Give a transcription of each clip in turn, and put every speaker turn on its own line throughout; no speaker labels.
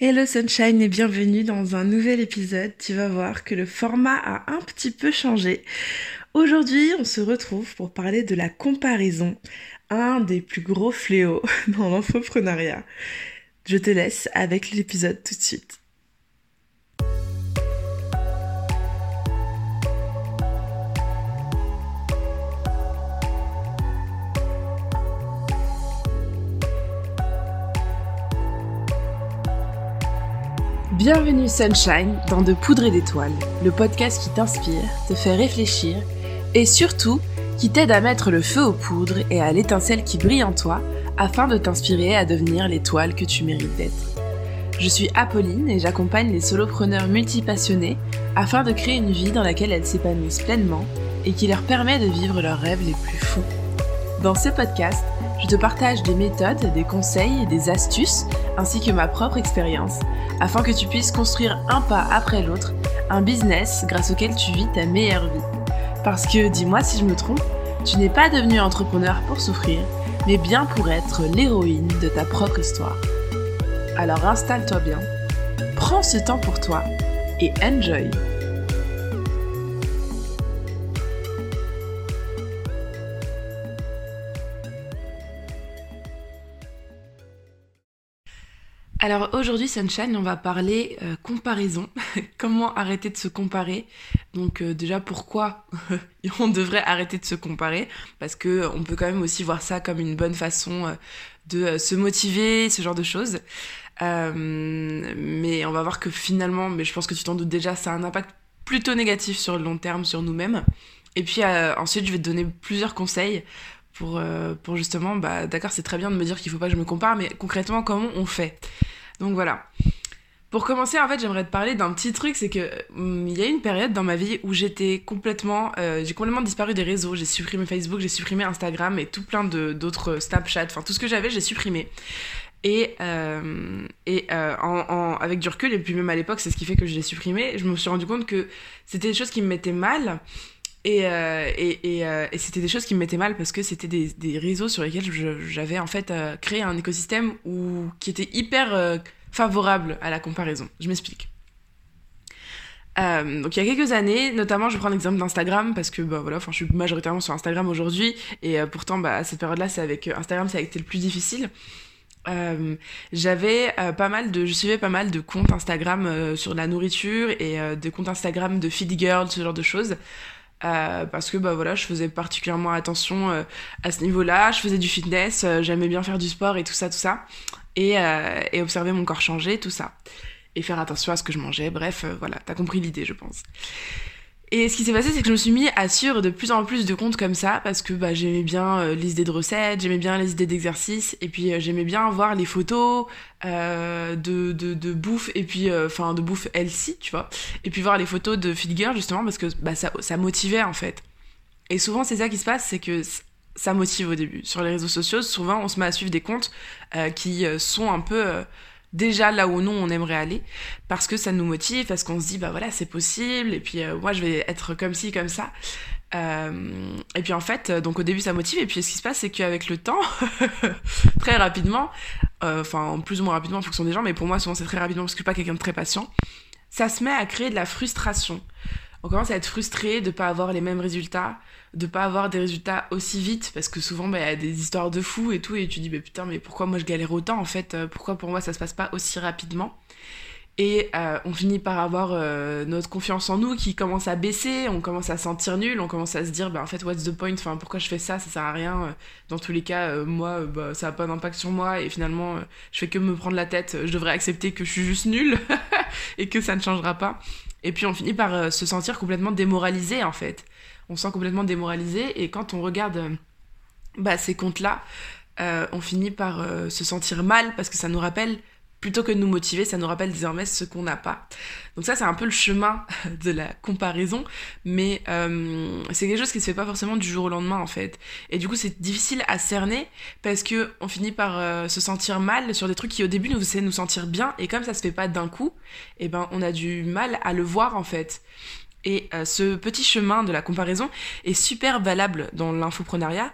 Hello Sunshine et bienvenue dans un nouvel épisode. Tu vas voir que le format a un petit peu changé. Aujourd'hui, on se retrouve pour parler de la comparaison, un des plus gros fléaux dans l'entrepreneuriat. Je te laisse avec l'épisode tout de suite. Bienvenue Sunshine dans De Poudre et d'Étoiles, le podcast qui t'inspire, te fait réfléchir et surtout qui t'aide à mettre le feu aux poudres et à l'étincelle qui brille en toi afin de t'inspirer à devenir l'étoile que tu mérites d'être. Je suis Apolline et j'accompagne les solopreneurs multipassionnés afin de créer une vie dans laquelle elles s'épanouissent pleinement et qui leur permet de vivre leurs rêves les plus fous. Dans ce podcast, je te partage des méthodes, des conseils des astuces, ainsi que ma propre expérience, afin que tu puisses construire un pas après l'autre un business grâce auquel tu vis ta meilleure vie. Parce que, dis-moi si je me trompe, tu n'es pas devenu entrepreneur pour souffrir, mais bien pour être l'héroïne de ta propre histoire. Alors installe-toi bien, prends ce temps pour toi et enjoy! Alors aujourd'hui Sunshine, on va parler euh, comparaison, comment arrêter de se comparer? Donc euh, déjà pourquoi on devrait arrêter de se comparer? Parce que on peut quand même aussi voir ça comme une bonne façon euh, de se motiver, ce genre de choses. mais on va voir que finalement, mais je pense que tu t'en doutes déjà, ça a un impact plutôt négatif sur le long terme sur nous-mêmes. Et puis ensuite, je vais te donner plusieurs conseils pour, pour justement, bah, d'accord, c'est très bien de me dire qu'il faut pas que je me compare, mais concrètement, comment on fait? Donc voilà. Pour commencer, en fait, j'aimerais te parler d'un petit truc, c'est que hum, il y a une période dans ma vie où j'étais complètement, euh, j'ai complètement disparu des réseaux. J'ai supprimé Facebook, j'ai supprimé Instagram et tout plein de d'autres Snapchat, enfin tout ce que j'avais, j'ai supprimé. Et, euh, et euh, avec du recul, et puis même à l'époque, c'est ce qui fait que je l'ai supprimé, je me suis rendu compte que c'était des choses qui me mettaient mal. Et, euh, et, et, euh, et c'était des choses qui me mettaient mal parce que c'était des, des, réseaux sur lesquels j'avais en fait euh, créé un écosystème où, qui était hyper favorable à la comparaison. Je m'explique. donc il y a quelques années, notamment je prends l'exemple d'Instagram parce que bah, voilà, je suis majoritairement sur Instagram aujourd'hui et pourtant bah, à cette période-là, c'est avec Instagram ça a été le plus difficile. J'avais pas mal de je suivais pas mal de comptes Instagram sur la nourriture et des comptes Instagram de feed girl ce genre de choses euh, parce que bah voilà je faisais particulièrement attention euh, à ce niveau-là. Je faisais du fitness euh, j'aimais bien faire du sport et tout ça tout ça. Et, et, observer mon corps changer tout ça. Et faire attention à ce que je mangeais. Bref voilà t'as compris l'idée je pense et ce qui s'est passé, c'est que je me suis mis à suivre de plus en plus de comptes comme ça, parce que bah, j'aimais bien euh, les idées de recettes, j'aimais bien les idées d'exercices, et puis euh, j'aimais bien voir les photos euh, de, de, bouffe, et puis, enfin, de bouffe healthy, tu vois, et puis voir les photos de fit girl, justement, parce que bah, ça, ça motivait, en fait. Et souvent, c'est ça qui se passe, c'est que ça motive au début. Sur les réseaux sociaux, souvent, on se met à suivre des comptes qui sont un peu déjà là où nous on aimerait aller parce que ça nous motive parce qu'on se dit bah voilà c'est possible et puis euh, moi je vais être comme ci comme ça. Euh, et puis en fait donc au début ça motive et puis ce qui se passe c'est qu'avec le temps très rapidement euh, enfin plus ou moins rapidement en fonction des gens mais pour moi souvent c'est très rapidement parce que je suis pas quelqu'un de très patient ça se met à créer de la frustration on commence à être frustré de pas avoir les mêmes résultats de pas avoir des résultats aussi vite parce que souvent bah, il y a des histoires de fous et tout et tu dis bah, putain mais pourquoi moi je galère autant en fait? Euh, pourquoi pour moi ça se passe pas aussi rapidement? Et euh, on finit par avoir euh, notre confiance en nous qui commence à baisser, on commence à sentir nul, on commence à se dire bah en fait what's the point, enfin pourquoi je fais ça, ça sert à rien. Dans tous les cas, moi bah, ça a pas d'impact sur moi et finalement je fais que me prendre la tête, je devrais accepter que je suis juste nulle et que ça ne changera pas. Et puis on finit par se sentir complètement démoralisé en fait on se sent complètement démoralisé. Et quand on regarde euh, bah, ces comptes-là, euh, on finit par euh, se sentir mal parce que ça nous rappelle, plutôt que de nous motiver, ça nous rappelle désormais ce qu'on n'a pas. Donc ça, c'est un peu le chemin de la comparaison, mais c'est quelque chose qui se fait pas forcément du jour au lendemain en fait. Et du coup, c'est difficile à cerner parce que on finit par se sentir mal sur des trucs qui au début nous faisaient nous sentir bien, et comme ça se fait pas d'un coup, eh ben on a du mal à le voir en fait. Et euh, ce petit chemin de la comparaison est super valable dans l'infoprenariat.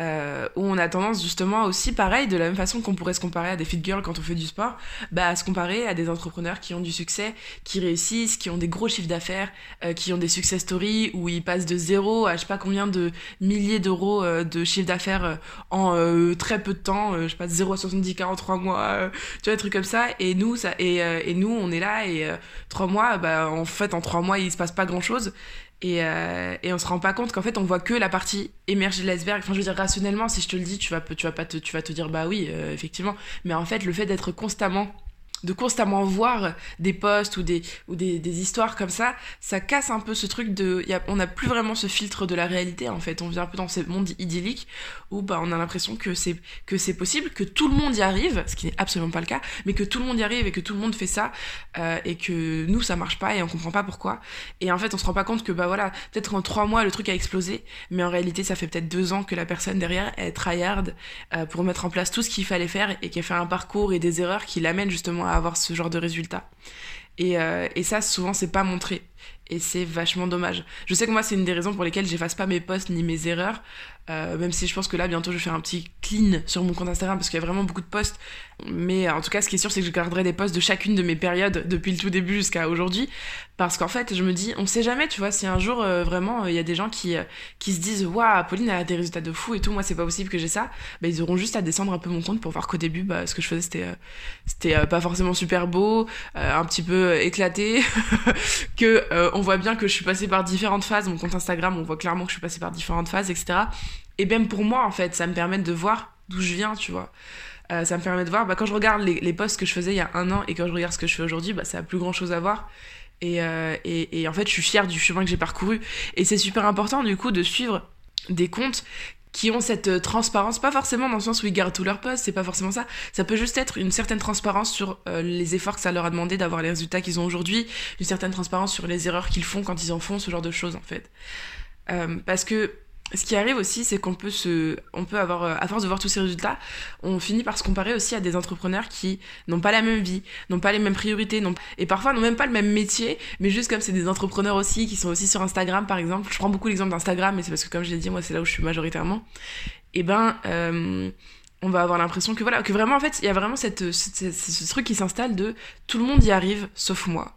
Euh, où on a tendance justement aussi, pareil, de la même façon qu'on pourrait se comparer à des fit girls quand on fait du sport, bah, à se comparer à des entrepreneurs qui ont du succès, qui réussissent, qui ont des gros chiffres d'affaires, euh, qui ont des success stories où ils passent de zéro à je sais pas combien de milliers d'euros euh, de chiffre d'affaires en très peu de temps, je sais pas, 0 à 70K en 3 mois, tu vois, des trucs comme ça. Et nous, ça, et, et nous on est là et 3 mois, bah, en fait, en 3 mois, il se passe pas grand chose. Et, euh, et on se rend pas compte qu'en fait on voit que la partie émergée de l'iceberg. Enfin je veux dire rationnellement si je te le dis tu vas, tu vas, pas te, tu vas te dire bah oui euh, effectivement. Mais en fait le fait d'être constamment de constamment voir des posts ou des, ou des, des, histoires comme ça, ça casse un peu ce truc de. On n'a plus vraiment ce filtre de la réalité en fait. On vient un peu dans ce monde idyllique où bah, on a l'impression que c'est, que c'est possible, que tout le monde y arrive, ce qui n'est absolument pas le cas, mais que tout le monde y arrive et que tout le monde fait ça euh, et que nous ça marche pas et on comprend pas pourquoi. Et en fait on se rend pas compte que bah voilà, peut-être en trois mois le truc a explosé, mais en réalité ça fait peut-être deux ans que la personne derrière est tryhard euh, pour mettre en place tout ce qu'il fallait faire et qui a fait un parcours et des erreurs qui l'amènent justement à avoir ce genre de résultat. Et, euh, et ça, souvent, c'est pas montré. Et c'est vachement dommage. Je sais que moi, c'est une des raisons pour lesquelles j'efface pas mes posts ni mes erreurs. Euh, même si je pense que là, bientôt, je vais faire un petit clean sur mon compte Instagram parce qu'il y a vraiment beaucoup de posts. Mais en tout cas, ce qui est sûr, c'est que je garderai des posts de chacune de mes périodes depuis le tout début jusqu'à aujourd'hui. Parce qu'en fait, je me dis, on sait jamais, tu vois, si un jour, euh, vraiment, il y a des gens qui, euh, qui se disent, waouh, Pauline a des résultats de fou et tout, moi, c'est pas possible que j'ai ça. Bah, ils auront juste à descendre un peu mon compte pour voir qu'au début, bah, ce que je faisais, c'était c'était pas forcément super beau, un petit peu éclaté. que on voit bien que je suis passée par différentes phases. Mon compte Instagram, on voit clairement que je suis passée par différentes phases, etc. Et même pour moi, en fait, ça me permet de voir d'où je viens, tu vois. Euh, ça me permet de voir, bah, quand je regarde les, posts que je faisais il y a un an et quand je regarde ce que je fais aujourd'hui, bah, ça a plus grand chose à voir. Et, euh, et, et, en fait, je suis fière du chemin que j'ai parcouru. Et c'est super important, du coup, de suivre des comptes qui ont cette euh, transparence, pas forcément dans le sens où ils gardent tous leurs posts, c'est pas forcément ça. Ça peut juste être une certaine transparence sur les efforts que ça leur a demandé d'avoir les résultats qu'ils ont aujourd'hui, une certaine transparence sur les erreurs qu'ils font quand ils en font, ce genre de choses en fait. Euh, parce que ce qui arrive aussi, c'est qu'on peut se, on peut avoir, euh, à force de voir tous ces résultats, on finit par se comparer aussi à des entrepreneurs qui n'ont pas la même vie, n'ont pas les mêmes priorités, non, et parfois n'ont même pas le même métier, mais juste comme c'est des entrepreneurs aussi, qui sont aussi sur Instagram par exemple. Je prends beaucoup l'exemple d'Instagram, mais c'est parce que comme je l'ai dit, moi c'est là où je suis majoritairement. Et eh ben, euh, on va avoir l'impression que voilà, que vraiment en fait, il y a vraiment cette, ce truc qui s'installe de tout le monde y arrive sauf moi,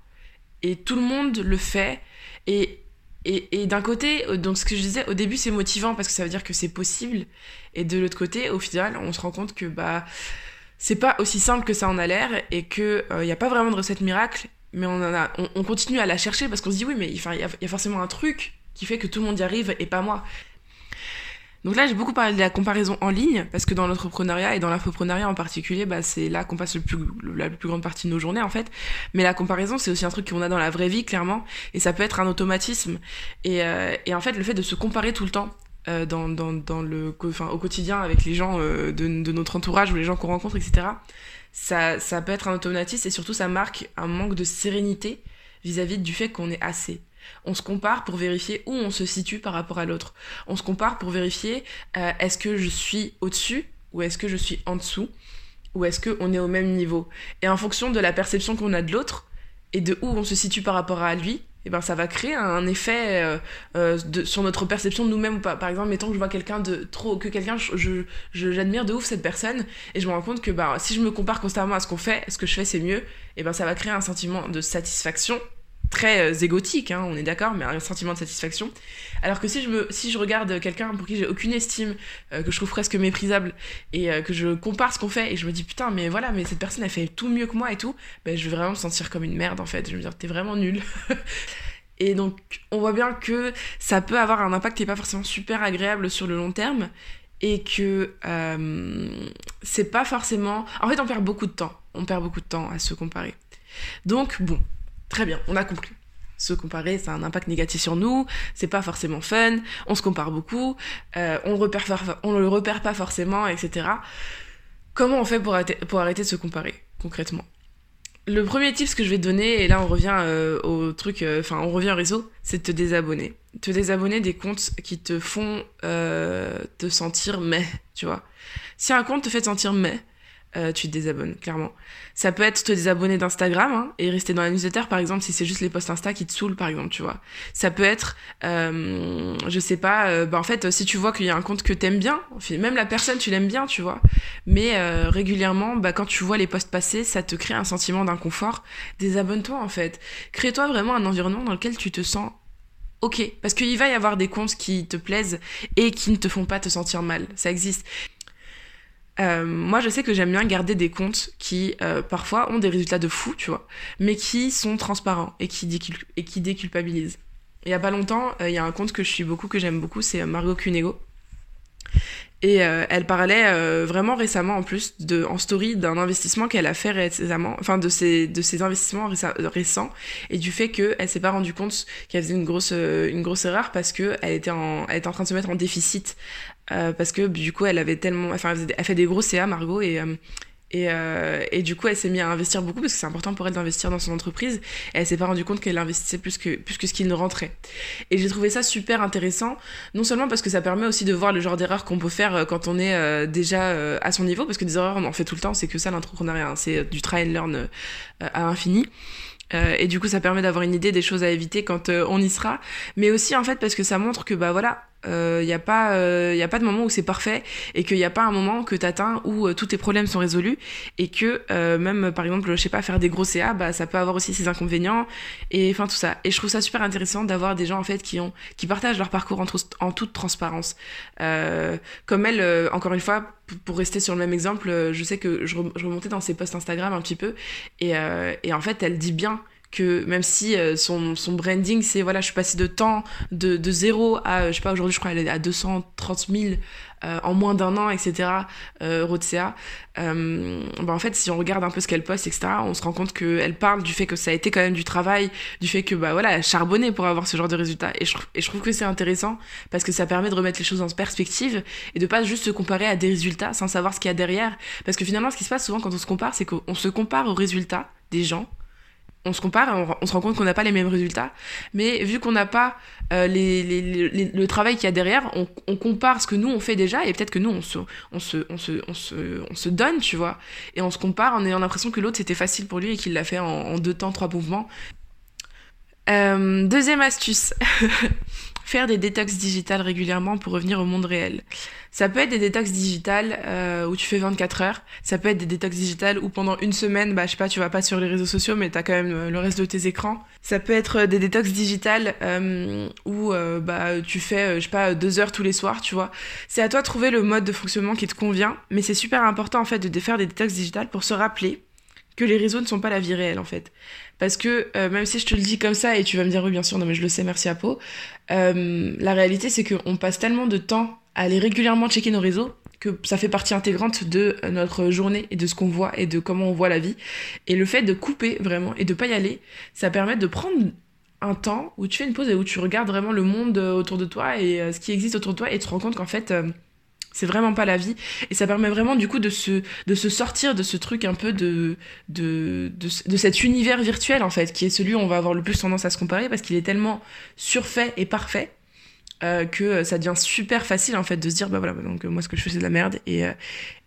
et tout le monde le fait, et et, d'un côté, euh, donc ce que je disais, au début c'est motivant parce que ça veut dire que c'est possible. Et de l'autre côté, au final, on se rend compte que bah c'est pas aussi simple que ça en a l'air et qu'il n'y euh, a pas vraiment de recette miracle. Mais on, en a, on, continue à la chercher parce qu'on se dit oui, mais il y, a forcément un truc qui fait que tout le monde y arrive et pas moi. Donc là, j'ai beaucoup parlé de la comparaison en ligne, parce que dans l'entrepreneuriat et dans l'infoprenariat en particulier, bah, c'est là qu'on passe le plus, la plus grande partie de nos journées, en fait. Mais la comparaison, c'est aussi un truc qu'on a dans la vraie vie, clairement, et ça peut être un automatisme. Et, euh, et en fait, le fait de se comparer tout le temps, euh, dans, dans, dans, le, enfin, au quotidien avec les gens euh, de, notre entourage ou les gens qu'on rencontre, etc., ça, ça peut être un automatisme et surtout ça marque un manque de sérénité vis-à-vis -vis du fait qu'on est assez. On se compare pour vérifier où on se situe par rapport à l'autre. On se compare pour vérifier euh, est-ce que je suis au-dessus ou est-ce que je suis en dessous ou est-ce qu'on est au même niveau. Et en fonction de la perception qu'on a de l'autre et de où on se situe par rapport à lui, eh ben ça va créer un effet euh, euh, sur notre perception de nous-mêmes Par exemple, mettons que je vois quelqu'un de trop, que quelqu'un, je, j'admire de ouf cette personne et je me rends compte que bah, si je me compare constamment à ce qu'on fait, ce que je fais c'est mieux, et eh ben ça va créer un sentiment de satisfaction très euh, égotique, hein, on est d'accord, mais un sentiment de satisfaction. Alors que si je, me, si je regarde quelqu'un pour qui j'ai aucune estime, euh, que je trouve presque méprisable, et euh, que je compare ce qu'on fait, et je me dis putain, mais voilà, mais cette personne elle fait tout mieux que moi et tout, ben, je vais vraiment me sentir comme une merde en fait. Je vais me dire, t'es vraiment nul. et donc, on voit bien que ça peut avoir un impact qui n'est pas forcément super agréable sur le long terme, et que c'est pas forcément. En fait, on perd beaucoup de temps. On perd beaucoup de temps à se comparer. Donc, bon, Très bien, on a compris. Se comparer, ça a un impact négatif sur nous, c'est pas forcément fun, on se compare beaucoup, euh, on, repère, on le repère pas forcément, etc. Comment on fait pour arrêter, de se comparer, concrètement? Le premier tip que je vais te donner, et là on revient euh, au truc, euh, enfin on revient au réseau, c'est de te désabonner. Te désabonner des comptes qui te font te sentir mais, tu vois. Si un compte te fait te sentir mais, euh, tu te désabonnes, clairement. Ça peut être te désabonner d'Instagram hein, et rester dans la newsletter, par exemple, si c'est juste les posts Insta qui te saoulent, par exemple, tu vois. Ça peut être, euh, je sais pas, euh, bah en fait, si tu vois qu'il y a un compte que t'aimes bien, même la personne, tu l'aimes bien, tu vois. Mais euh, régulièrement, bah, quand tu vois les posts passer, ça te crée un sentiment d'inconfort. Désabonne-toi, en fait. Crée-toi vraiment un environnement dans lequel tu te sens ok. Parce qu'il va y avoir des comptes qui te plaisent et qui ne te font pas te sentir mal. Ça existe. Euh, moi, je sais que j'aime bien garder des comptes qui, euh, parfois, ont des résultats de fou, tu vois, mais qui sont transparents et qui, et qui déculpabilisent. Il y a pas longtemps, euh, il y a un compte que je suis beaucoup, que j'aime beaucoup, c'est Margot Cunego. Et elle parlait vraiment récemment, en plus, de, en story, d'un investissement qu'elle a fait récemment, enfin, de ses, de ses investissements récents, et du fait qu'elle s'est pas rendu compte qu'elle faisait une grosse, une grosse erreur parce qu'elle était, était en train de se mettre en déficit euh, parce que du coup elle avait tellement enfin elle, fait des gros CA Margot et euh, et, euh, et, du coup, elle s'est mise à investir beaucoup parce que c'est important pour elle d'investir dans son entreprise. Et elle s'est pas rendu compte qu'elle investissait plus que, plus que ce qu'il ne rentrait. Et j'ai trouvé ça super intéressant, non seulement parce que ça permet aussi de voir le genre d'erreurs qu'on peut faire quand on est déjà à son niveau, parce que des erreurs on en fait tout le temps, c'est que ça l'entrepreneuriat, hein, c'est du try and learn à l'infini. et du coup, ça permet d'avoir une idée des choses à éviter quand on y sera. Mais aussi, en fait, parce que ça montre que, bah voilà, il euh, n'y a, pas, euh, a pas de moment où c'est parfait et qu'il n'y a pas un moment que tu atteins où euh, tous tes problèmes sont résolus et que même, par exemple, je sais pas, faire des gros CA, bah, ça peut avoir aussi ses inconvénients et enfin tout ça. Et je trouve ça super intéressant d'avoir des gens en fait qui, ont, qui partagent leur parcours en, en toute transparence. comme elle, encore une fois, pour rester sur le même exemple, je sais que je, remontais dans ses posts Instagram un petit peu et, et en fait, elle dit bien que même si euh, son, son, branding c'est voilà je suis passée de temps de, de zéro à euh, je sais pas aujourd'hui je crois elle est à 230 000 euh, en moins d'un an etc euros de CA bah, en fait si on regarde un peu ce qu'elle poste etc on se rend compte qu'elle parle du fait que ça a été quand même du travail du fait que bah voilà elle a charbonné pour avoir ce genre de résultats. Et je, et je trouve que c'est intéressant parce que ça permet de remettre les choses en perspective et de pas juste se comparer à des résultats sans savoir ce qu'il y a derrière. Parce que finalement ce qui se passe souvent quand on se compare c'est qu'on se compare aux résultats des gens on se compare, on, se rend compte qu'on n'a pas les mêmes résultats. Mais vu qu'on n'a pas euh, le travail qu'il y a derrière, on, compare ce que nous on fait déjà et peut-être que nous on se, on, se, on, se, on, se, donne, tu vois. Et on se compare en ayant l'impression que l'autre c'était facile pour lui et qu'il l'a fait en, deux temps, trois mouvements. Euh, deuxième astuce. faire des détox digitales régulièrement pour revenir au monde réel. Ça peut être des détox digitales euh, où tu fais 24 heures. Ça peut être des détox digitales où pendant une semaine, bah, je sais pas, tu vas pas sur les réseaux sociaux, mais tu as quand même euh, le reste de tes écrans. Ça peut être des détox digitales euh, où bah, tu fais, je sais pas, deux heures tous les soirs, tu vois. C'est à toi de trouver le mode de fonctionnement qui te convient, mais c'est super important en fait de faire des détox digitales pour se rappeler que les réseaux ne sont pas la vie réelle en fait. Parce que euh, même si je te le dis comme ça et tu vas me dire oui bien sûr, non mais je le sais, merci à Pau, euh, la réalité c'est qu'on passe tellement de temps à aller régulièrement checker nos réseaux que ça fait partie intégrante de notre journée et de ce qu'on voit et de comment on voit la vie. Et le fait de couper vraiment et de pas y aller, ça permet de prendre un temps où tu fais une pause et où tu regardes vraiment le monde autour de toi et euh, ce qui existe autour de toi et tu te rends compte qu'en fait c'est vraiment pas la vie. Et ça permet vraiment, du coup, de se, de se sortir de ce truc un peu de, de, de, cet univers virtuel, en fait, qui est celui où on va avoir le plus tendance à se comparer parce qu'il est tellement surfait et parfait. Euh, que ça devient super facile en fait de se dire bah voilà donc moi ce que je fais c'est de la merde et euh,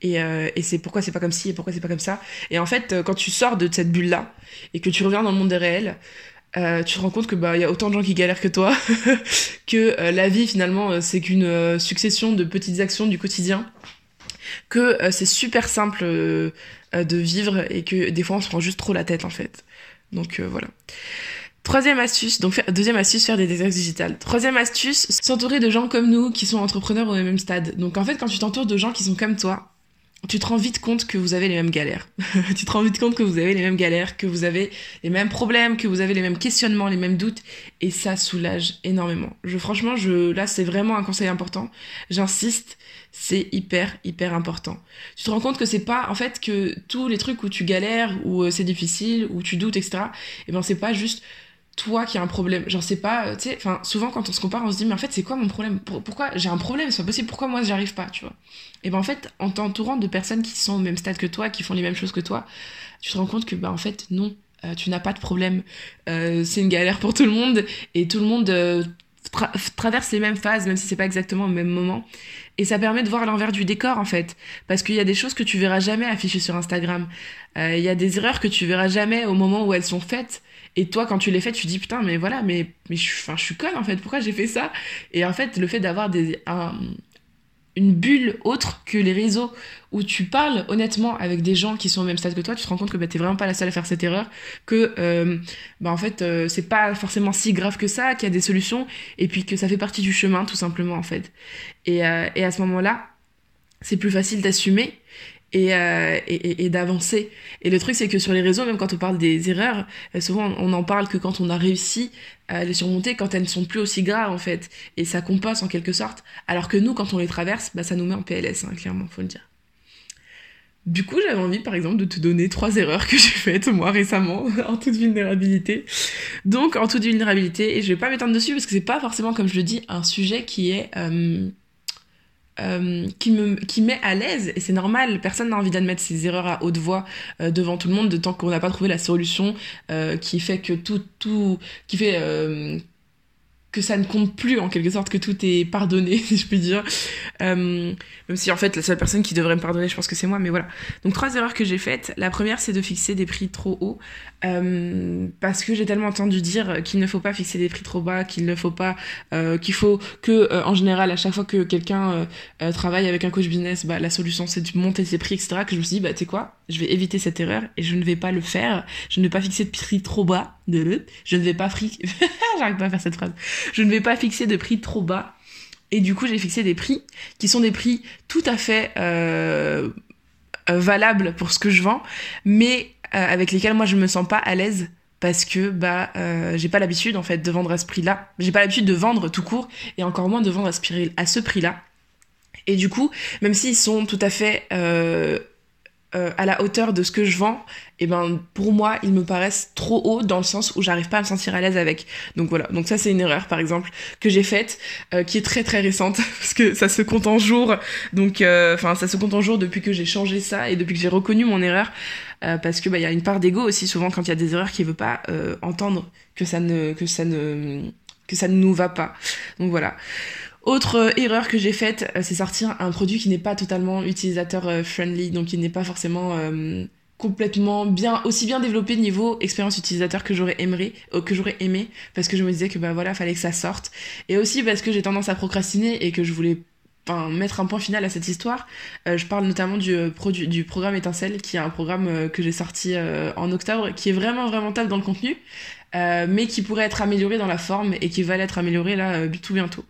et, euh, et c'est pourquoi c'est pas comme ci et pourquoi c'est pas comme ça et en fait quand tu sors de cette bulle là et que tu reviens dans le monde des réels euh, tu te rends compte que bah il y a autant de gens qui galèrent que toi, que euh, la vie finalement euh, c'est qu'une succession de petites actions du quotidien, que c'est super simple de vivre et que des fois on se prend juste trop la tête en fait. Donc voilà. Troisième astuce, donc deuxième astuce, faire des déserts digitales. Troisième astuce, s'entourer de gens comme nous qui sont entrepreneurs au même stade. Donc en fait, quand tu t'entoures de gens qui sont comme toi, tu te rends vite compte que vous avez les mêmes galères. tu te rends vite compte que vous avez les mêmes galères, que vous avez les mêmes problèmes, que vous avez les mêmes questionnements, les mêmes doutes, et ça soulage énormément. Franchement, je, là, c'est vraiment un conseil important. J'insiste, c'est hyper, hyper important. Tu te rends compte que c'est pas, en fait, que tous les trucs où tu galères, où euh, c'est difficile, où tu doutes, etc., et ben, c'est pas juste toi qui as un problème. Genre, c'est pas, tu sais, enfin, souvent quand on se compare, on se dit, mais en fait, c'est quoi mon problème? Pourquoi j'ai un problème? C'est pas possible, pourquoi moi j'y arrive pas, tu vois? Et ben en fait, en t'entourant de personnes qui sont au même stade que toi, qui font les mêmes choses que toi, tu te rends compte que, bah en fait, non, euh, tu n'as pas de problème. Euh, c'est une galère pour tout le monde et tout le monde. Euh, traversent les mêmes phases, même si c'est pas exactement au même moment. Et ça permet de voir l'envers du décor, en fait. Parce qu'il y a des choses que tu verras jamais affichées sur Instagram. Euh, il y a des erreurs que tu verras jamais au moment où elles sont faites. Et toi, quand tu les fais, tu dis putain, mais voilà, mais, je, suis conne en fait, pourquoi j'ai fait ça? Et en fait, le fait d'avoir des, une bulle autre que les réseaux où tu parles honnêtement avec des gens qui sont au même stade que toi, tu te rends compte que bah, t'es vraiment pas la seule à faire cette erreur, que euh, bah, en fait euh, c'est pas forcément si grave que ça, qu'il y a des solutions, et puis que ça fait partie du chemin tout simplement en fait. Et, euh, et à ce moment-là, c'est plus facile d'assumer et, euh, et, et d'avancer. Et le truc, c'est que sur les réseaux, même quand on parle des erreurs, euh, souvent on en parle que quand on a réussi à les surmonter, quand elles ne sont plus aussi graves en fait. Et ça compense en quelque sorte. Alors que nous, quand on les traverse, bah, ça nous met en PLS, hein, clairement, faut le dire. Du coup, j'avais envie, par exemple, de te donner trois erreurs que j'ai faites, moi, récemment, en toute vulnérabilité. Donc, en toute vulnérabilité, et je vais pas m'étendre dessus parce que c'est pas forcément, comme je le dis, un sujet qui est euh, euh, qui me qui met à l'aise et c'est normal personne n'a envie d'admettre ses erreurs à haute voix euh, devant tout le monde de tant qu'on n'a pas trouvé la solution euh, qui fait que tout tout qui fait que ça ne compte plus en quelque sorte que tout est pardonné si je puis dire. Même si en fait la seule personne qui devrait me pardonner je pense que c'est moi mais voilà. Donc trois erreurs que j'ai faites. La première c'est de fixer des prix trop hauts euh, parce que j'ai tellement entendu dire qu'il ne faut pas fixer des prix trop bas qu'il ne faut pas euh, qu'il faut que en général à chaque fois que quelqu'un travaille avec un coach business bah la solution c'est de monter ses prix etc que je me suis dit bah tu sais quoi? Je vais éviter cette erreur et je ne vais pas le faire. Je ne vais pas fixer de prix trop bas. De je ne vais pas fric j'arrive pas à faire cette phrase. Je ne vais pas fixer de prix trop bas. Et du coup, j'ai fixé des prix qui sont des prix tout à fait euh, euh, valables pour ce que je vends, mais euh, avec lesquels moi je me sens pas à l'aise parce que bah j'ai pas l'habitude en fait de vendre à ce prix-là. J'ai pas l'habitude de vendre tout court et encore moins de vendre à ce prix-là. Et du coup, même s'ils sont tout à fait euh, à la hauteur de ce que je vends, et eh ben pour moi ils me paraissent trop hauts dans le sens où j'arrive pas à me sentir à l'aise avec. Donc voilà, donc ça c'est une erreur par exemple que j'ai faite, euh, qui est très très récente parce que ça se compte en jours. Donc euh, enfin ça se compte en jours depuis que j'ai changé ça et depuis que j'ai reconnu mon erreur, parce que bah il y a une part d'ego aussi souvent quand il y a des erreurs qui veut pas entendre que ça ne que ça ne que ça ne nous va pas. Donc voilà. Autre euh, erreur que j'ai faite, euh, c'est sortir un produit qui n'est pas totalement utilisateur euh, friendly, donc qui n'est pas forcément complètement bien aussi bien développé niveau expérience utilisateur que j'aurais aimé que j'aurais aimé parce que je me disais que bah voilà fallait que ça sorte et aussi parce que j'ai tendance à procrastiner et que je voulais enfin, mettre un point final à cette histoire je parle notamment du produit du programme étincelle qui est un programme que j'ai sorti en octobre qui est vraiment vraiment top dans le contenu mais qui pourrait être amélioré dans la forme et qui va l'être amélioré là tout bientôt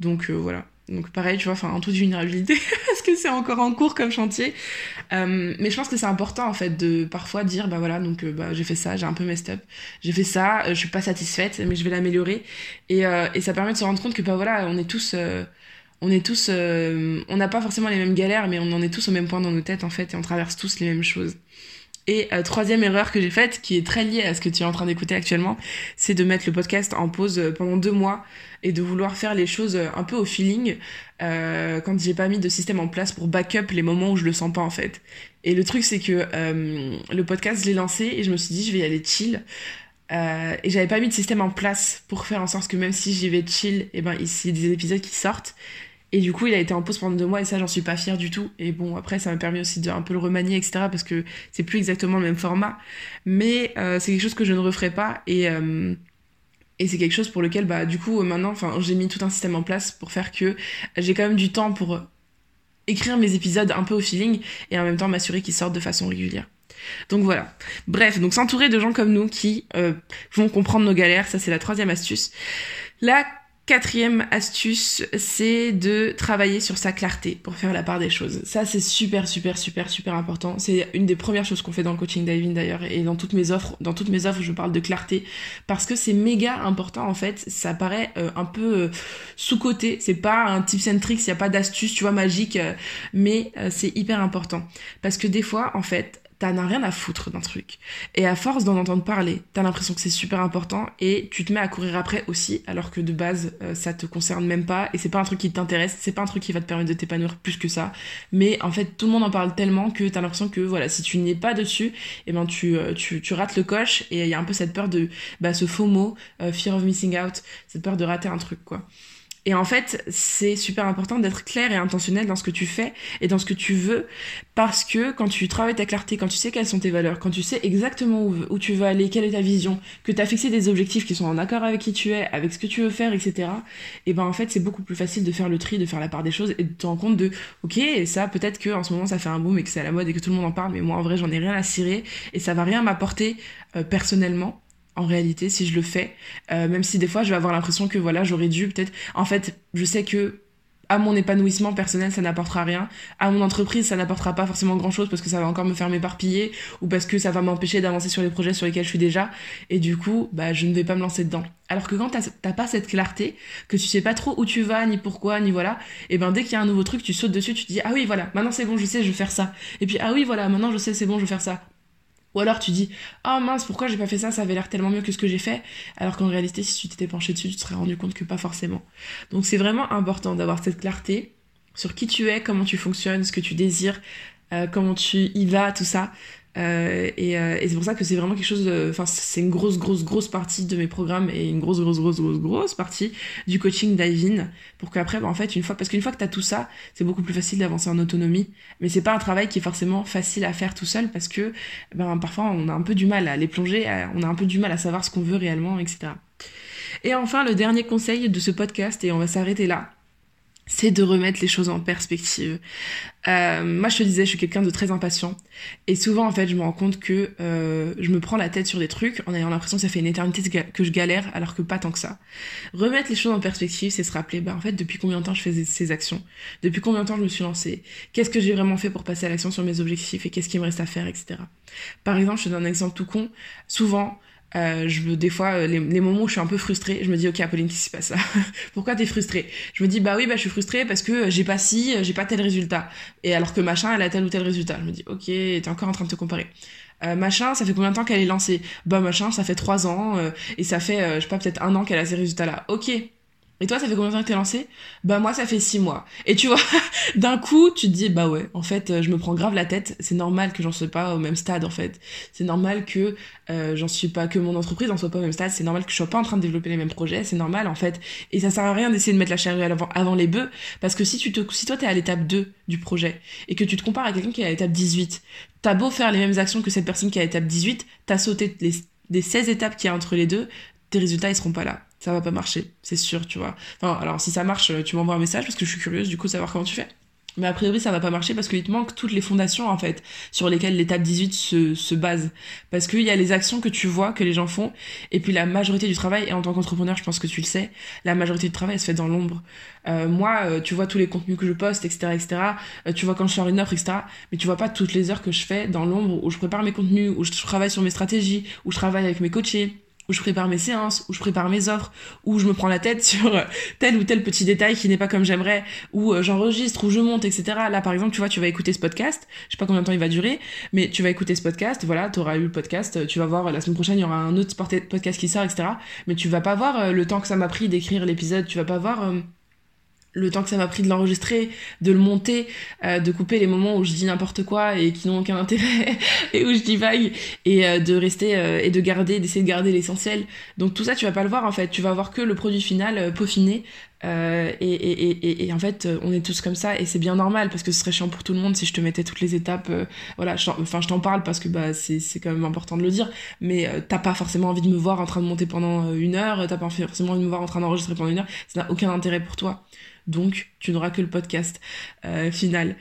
donc euh, voilà. Donc pareil, tu vois, enfin en toute vulnérabilité, parce que c'est encore en cours comme chantier. Euh, mais je pense que c'est important en fait de parfois dire, bah voilà, donc euh, bah, j'ai fait ça, j'ai un peu messed up, j'ai fait ça, je suis pas satisfaite, mais je vais l'améliorer. Et, et ça permet de se rendre compte que bah voilà, on est tous on est tous, on n'a pas forcément les mêmes galères, mais on en est tous au même point dans nos têtes en fait, et on traverse tous les mêmes choses. Et troisième erreur que j'ai faite, qui est très liée à ce que tu es en train d'écouter actuellement, c'est de mettre le podcast en pause pendant deux mois et de vouloir faire les choses euh, un peu au feeling euh, quand j'ai pas mis de système en place pour backup les moments où je le sens pas en fait. Et le truc c'est que euh, le podcast je l'ai lancé et je me suis dit je vais y aller chill. Euh, et j'avais pas mis de système en place pour faire en sorte que même si j'y vais chill, et eh ben ici des épisodes qui sortent. Et du coup, il a été en pause pendant deux mois et ça, j'en suis pas fière du tout. Et bon, après, ça m'a permis aussi de un peu le remanier, etc. Parce que c'est plus exactement le même format. Mais euh, c'est quelque chose que je ne referai pas. Et, euh, et c'est quelque chose pour lequel, bah, du coup, maintenant, j'ai mis tout un système en place pour faire que j'ai quand même du temps pour écrire mes épisodes un peu au feeling et en même temps m'assurer qu'ils sortent de façon régulière. Donc voilà. Bref, donc s'entourer de gens comme nous qui euh, vont comprendre nos galères, ça c'est la troisième astuce. La Quatrième astuce, c'est de travailler sur sa clarté pour faire la part des choses. Ça, c'est super, super, super, super important. C'est une des premières choses qu'on fait dans le coaching diving d'ailleurs et dans toutes mes offres. Dans toutes mes offres, je parle de clarté parce que c'est méga important en fait. Ça paraît euh, un peu euh, sous côté. C'est pas un tips and tricks. Il y a pas d'astuce, tu vois, magique, euh, mais c'est hyper important parce que des fois, en fait, t'en as rien à foutre d'un truc. Et à force d'en entendre parler, t'as l'impression que c'est super important et tu te mets à courir après aussi, alors que de base, euh, ça te concerne même pas et c'est pas un truc qui t'intéresse, c'est pas un truc qui va te permettre de t'épanouir plus que ça. Mais en fait, tout le monde en parle tellement que t'as l'impression que voilà, si tu n'y es pas dessus, et eh ben tu, euh, tu, tu rates le coche et il y a un peu cette peur de, bah, ce faux mot, euh, fear of missing out, cette peur de rater un truc, quoi. Et en fait, c'est super important d'être clair et intentionnel dans ce que tu fais et dans ce que tu veux, parce que quand tu travailles ta clarté, quand tu sais quelles sont tes valeurs, quand tu sais exactement où, tu veux aller, quelle est ta vision, que tu as fixé des objectifs qui sont en accord avec qui tu es, avec ce que tu veux faire, etc. Et ben en fait, c'est beaucoup plus facile de faire le tri, de faire la part des choses et de te rendre compte de, ok, ça peut-être que en ce moment ça fait un boom et que c'est à la mode et que tout le monde en parle, mais moi en vrai j'en ai rien à cirer et ça va rien m'apporter euh, personnellement en réalité si je le fais euh, même si des fois je vais avoir l'impression que voilà j'aurais dû peut-être en fait je sais que à mon épanouissement personnel ça n'apportera rien. À mon entreprise ça n'apportera pas forcément grand chose parce que ça va encore me faire m'éparpiller ou parce que ça va m'empêcher d'avancer sur les projets sur lesquels je suis déjà. Et du coup bah je ne vais pas me lancer dedans. Alors que quand t'as pas cette clarté que tu sais pas trop où tu vas ni pourquoi ni voilà et ben dès qu'il y a un nouveau truc tu sautes dessus tu te dis ah oui voilà maintenant c'est bon je sais je vais faire ça et puis ah oui voilà maintenant je sais c'est bon je vais faire ça ou alors tu dis oh mince pourquoi j'ai pas fait ça? Ça avait l'air tellement mieux que ce que j'ai fait alors qu'en réalité si tu t'étais penché dessus tu te serais rendu compte que pas forcément. Donc c'est vraiment important d'avoir cette clarté sur qui tu es, comment tu fonctionnes, ce que tu désires, euh, comment tu y vas, tout ça. Euh, et, euh, et c'est pour ça que c'est vraiment quelque chose enfin c'est une grosse grosse grosse partie de mes programmes et une grosse grosse grosse grosse grosse partie du coaching d'Ivin pour qu'après bah, en fait une fois parce qu'une fois que tu as tout ça c'est beaucoup plus facile d'avancer en autonomie. Mais c'est pas un travail qui est forcément facile à faire tout seul parce que ben parfois on a un peu du mal à les plonger on a un peu du mal à savoir ce qu'on veut réellement etc et enfin le dernier conseil de ce podcast et on va s'arrêter là c'est de remettre les choses en perspective. Euh, moi, je te disais, je suis quelqu'un de très impatient. Et souvent, en fait, je me rends compte que euh, je me prends la tête sur des trucs en ayant l'impression que ça fait une éternité que je galère, alors que pas tant que ça. Remettre les choses en perspective, c'est se rappeler, bah, en fait, depuis combien de temps je faisais ces actions? Depuis combien de temps je me suis lancée? Qu'est-ce que j'ai vraiment fait pour passer à l'action sur mes objectifs Et qu'est-ce qui me reste à faire, etc. Par exemple, je te donne un exemple tout con. Souvent, euh, je me, des fois, euh, les, moments où je suis un peu frustrée, je me dis, ok, Apolline, qu'est-ce qui se passe Pourquoi t'es frustrée? Je me dis, bah oui, bah je suis frustrée parce que j'ai pas si, j'ai pas tel résultat. Et alors que machin, elle a tel ou tel résultat. Je me dis, ok, t'es encore en train de te comparer. Euh, machin, ça fait combien de temps qu'elle est lancée? Bah machin, ça fait trois ans et ça fait, je sais pas, peut-être un an qu'elle a ces résultats-là. Ok, et toi, ça fait combien de temps que t'es lancé? Bah moi, ça fait six mois. Et tu vois, d'un coup, tu te dis bah ouais, en fait, euh, je me prends grave la tête. C'est normal que j'en sois pas au même stade, en fait. C'est normal que euh, j'en suis pas, que mon entreprise en soit pas au même stade. C'est normal que je sois pas en train de développer les mêmes projets. C'est normal, en fait. Et ça sert à rien d'essayer de mettre la charrue avant, avant les bœufs, parce que si tu te, si toi t'es à l'étape 2 du projet et que tu te compares à quelqu'un qui est à l'étape 18, t'as beau faire les mêmes actions que cette personne qui est à l'étape 18, t'as sauté les, les 16 étapes qu'il y a entre les deux, tes résultats ils seront pas là ça va pas marcher, c'est sûr, tu vois. Enfin, alors si ça marche, tu m'envoies un message parce que je suis curieuse du coup de savoir comment tu fais. Mais a priori, ça va pas marcher parce qu'il te manque toutes les fondations, en fait, sur lesquelles l'étape 18 se, se base. Parce qu'il y a les actions que tu vois, que les gens font, et puis la majorité du travail, et en tant qu'entrepreneur, je pense que tu le sais, la majorité du travail, se fait dans l'ombre. Euh, moi, euh, tu vois tous les contenus que je poste, etc., etc., euh, tu vois quand je sors une offre, etc., mais tu vois pas toutes les heures que je fais dans l'ombre, où je prépare mes contenus, où je travaille sur mes stratégies, où je travaille avec mes coachés, où je prépare mes séances, où je prépare mes offres, où je me prends la tête sur tel ou tel petit détail qui n'est pas comme j'aimerais, où euh, j'enregistre, où je monte, etc. Là, par exemple, tu vois, tu vas écouter ce podcast, je sais pas combien de temps il va durer, mais tu vas écouter ce podcast, voilà, tu auras eu le podcast, tu vas voir, la semaine prochaine, il y aura un autre podcast qui sort, etc. Mais tu vas pas voir euh, le temps que ça m'a pris d'écrire l'épisode, tu vas pas voir... Euh, le temps que ça m'a pris de l'enregistrer, de le monter, euh, de couper les moments où je dis n'importe quoi et qui n'ont aucun intérêt et où je divague et euh, de rester euh, et de garder, d'essayer de garder l'essentiel. Donc tout ça tu vas pas le voir en fait, tu vas voir que le produit final peaufiné et, et, et, et, en fait on est tous comme ça et c'est bien normal parce que ce serait chiant pour tout le monde si je te mettais toutes les étapes. voilà, enfin je t'en parle parce que bah c'est c'est quand même important de le dire, mais t'as pas forcément envie de me voir en train de monter pendant une heure, t'as pas forcément envie de me voir en train d'enregistrer pendant une heure, ça n'a aucun intérêt pour toi donc tu n'auras que le podcast euh, final.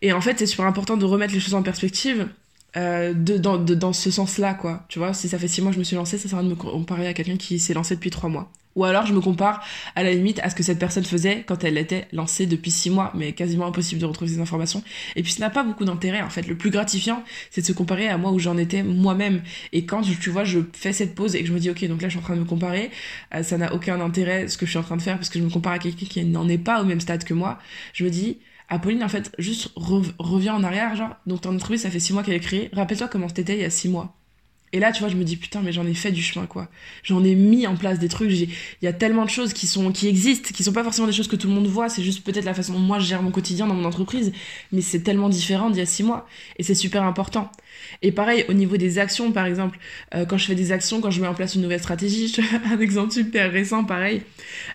Et en fait, c'est super important de remettre les choses en perspective. Euh, de, dans, dans ce sens-là, quoi. Tu vois, si ça fait six mois que je me suis lancée, ça sert à me comparer à quelqu'un qui s'est lancé depuis trois mois. Ou alors je me compare à la limite à ce que cette personne faisait quand elle était lancée depuis six mois, mais quasiment impossible de retrouver ces informations. Et puis ça n'a pas beaucoup d'intérêt en fait. Le plus gratifiant, c'est de se comparer à moi où j'en étais moi-même. Et quand tu vois, je fais cette pause et que je me dis ok, donc là je suis en train de me comparer, euh, ça n'a aucun intérêt ce que je suis en train de faire parce que je me compare à quelqu'un qui n'en est pas au même stade que moi. Je me dis Apolline, en fait, juste reviens en arrière, genre, donc ton entreprise, ça fait six mois qu'elle est créée. Rappelle-toi comment t'étais il y a six mois. Et là, tu vois, je me dis putain, mais j'en ai fait du chemin, quoi. J'en ai mis en place des trucs. Il y a tellement de choses qui sont, qui existent, qui sont pas forcément des choses que tout le monde voit. C'est juste peut-être la façon dont moi je gère mon quotidien dans mon entreprise, mais c'est tellement différent d'il y a six mois. Et c'est super important. Et pareil, au niveau des actions, par exemple, euh, quand je fais des actions, quand je mets en place une nouvelle stratégie, un exemple super récent, pareil,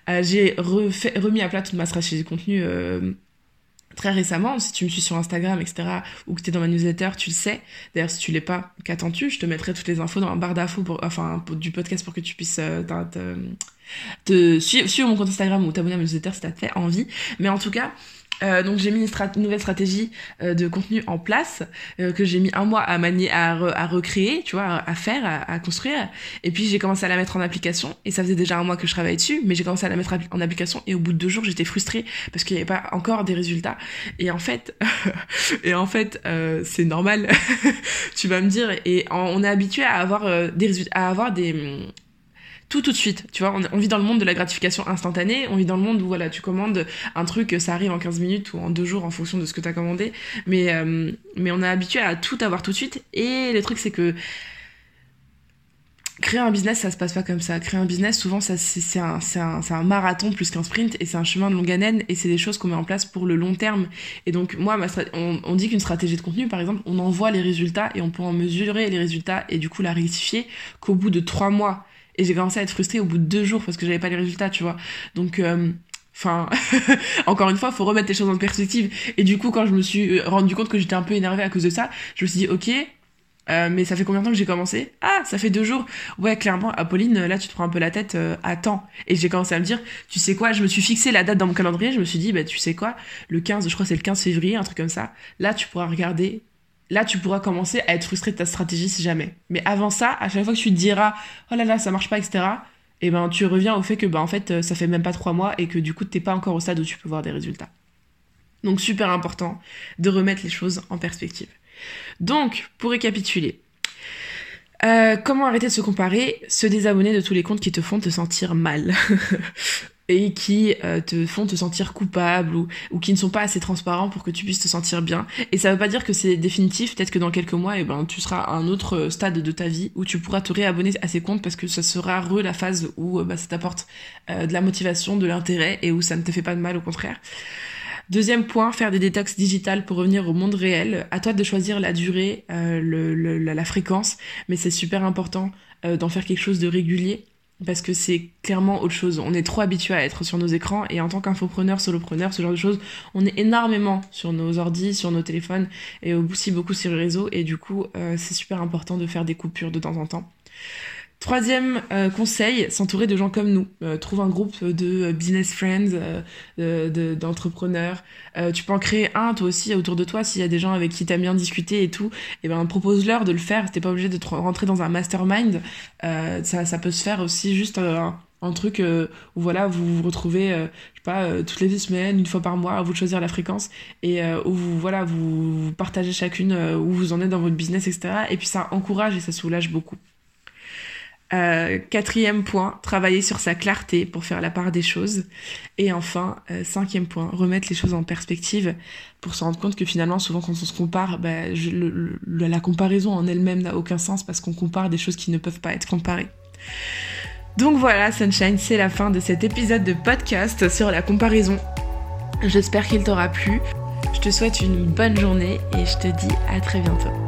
euh, j'ai remis à plat toute ma stratégie de contenu. Euh, très récemment, si tu me suis sur Instagram, etc., ou que tu es dans ma newsletter, tu le sais. D'ailleurs, si tu l'es pas, qu'attends-tu? Je te mettrai toutes les infos dans la barre d'infos, enfin, du podcast pour que tu puisses euh, te, suivre, suivre, mon compte Instagram ou t'abonner à ma newsletter si t'as fait envie. Mais en tout cas, euh, donc j'ai mis une, nouvelle stratégie euh, de contenu en place euh, que j'ai mis un mois à manier, à, recréer, tu vois, à, faire, à, construire. Et puis j'ai commencé à la mettre en application. Et ça faisait déjà un mois que je travaillais dessus, mais j'ai commencé à la mettre en application. Et au bout de deux jours, j'étais frustrée parce qu'il n'y avait pas encore des résultats. Et en fait, et en fait, c'est normal. tu vas me dire. Et on est habitué à avoir des résultats, à avoir des tout tout de suite. Tu vois, on, vit dans le monde de la gratification instantanée, on vit dans le monde où voilà, tu commandes un truc, ça arrive en 15 minutes ou en deux jours en fonction de ce que tu as commandé. Mais, euh, mais on est habitué à tout avoir tout de suite. Et le truc, c'est que créer un business, ça se passe pas comme ça. Créer un business, souvent, c'est, un, un, un, marathon plus qu'un sprint et c'est un chemin de longue haleine et c'est des choses qu'on met en place pour le long terme. Et donc, moi, on, on, dit qu'une stratégie de contenu, par exemple, on envoie les résultats et on peut en mesurer les résultats et du coup la rectifier qu'au bout de trois mois. Et j'ai commencé à être frustrée au bout de deux jours parce que j'avais pas les résultats, tu vois. Donc, euh, enfin, encore une fois, faut remettre les choses en perspective. Et du coup, quand je me suis euh, rendu compte que j'étais un peu énervée à cause de ça, je me suis dit, ok, euh, mais ça fait combien de temps que j'ai commencé? Ah, ça fait deux jours. Ouais, clairement, Apolline, là, tu te prends un peu la tête. Euh, attends. Et j'ai commencé à me dire, tu sais quoi? Je me suis fixé la date dans mon calendrier. Je me suis dit, bah, tu sais quoi? Le 15, je crois, c'est le 15 février, un truc comme ça. Là, tu pourras regarder là tu pourras commencer à être frustré de ta stratégie si jamais. Mais avant ça, à chaque fois que tu te diras oh là là ça marche pas etc. Et eh ben tu reviens au fait que bah en fait euh, ça fait même pas trois mois et que du coup t'es pas encore au stade où tu peux voir des résultats. Donc super important de remettre les choses en perspective. Donc pour récapituler, euh, comment arrêter de se comparer Se désabonner de tous les comptes qui te font te sentir mal? et qui euh, te font te sentir coupable ou, ou qui ne sont pas assez transparents pour que tu puisses te sentir bien. Et ça veut pas dire que c'est définitif, peut-être que dans quelques mois, eh ben, tu seras à un autre stade de ta vie où tu pourras te réabonner à ces comptes parce que ça sera re la phase où euh, bah, ça t'apporte euh, de la motivation, de l'intérêt et où ça ne te fait pas de mal, au contraire. Deuxième point, faire des détox digitales pour revenir au monde réel. À toi de choisir la durée, le, la, la, fréquence, mais c'est super important d'en faire quelque chose de régulier parce que c'est clairement autre chose. On est trop habitué à être sur nos écrans et en tant qu'infopreneur, solopreneur, ce genre de choses, on est énormément sur nos ordis, sur nos téléphones et aussi beaucoup sur les réseaux et du coup, euh, c'est super important de faire des coupures de temps en temps. Troisième euh, conseil, s'entourer de gens comme nous. Euh, trouve un groupe de euh, business friends, d'entrepreneurs. tu peux en créer un toi aussi autour de toi s'il y a des gens avec qui t'aimes bien discuter et tout. Et eh ben propose-leur de le faire. T'es pas obligé de rentrer dans un mastermind. ça, ça peut se faire aussi juste un, truc où voilà vous vous retrouvez je sais pas toutes les deux semaines, une fois par mois, à vous choisir la fréquence et où vous voilà vous, vous partagez chacune où vous en êtes dans votre business etc. Et puis ça encourage et ça soulage beaucoup. Euh, quatrième point, travailler sur sa clarté pour faire la part des choses. Et enfin, euh, cinquième point, remettre les choses en perspective pour se rendre compte que finalement, souvent quand on se compare, bah, la comparaison en elle-même n'a aucun sens parce qu'on compare des choses qui ne peuvent pas être comparées. Donc voilà, Sunshine, c'est la fin de cet épisode de podcast sur la comparaison. J'espère qu'il t'aura plu. Je te souhaite une bonne journée et je te dis à très bientôt.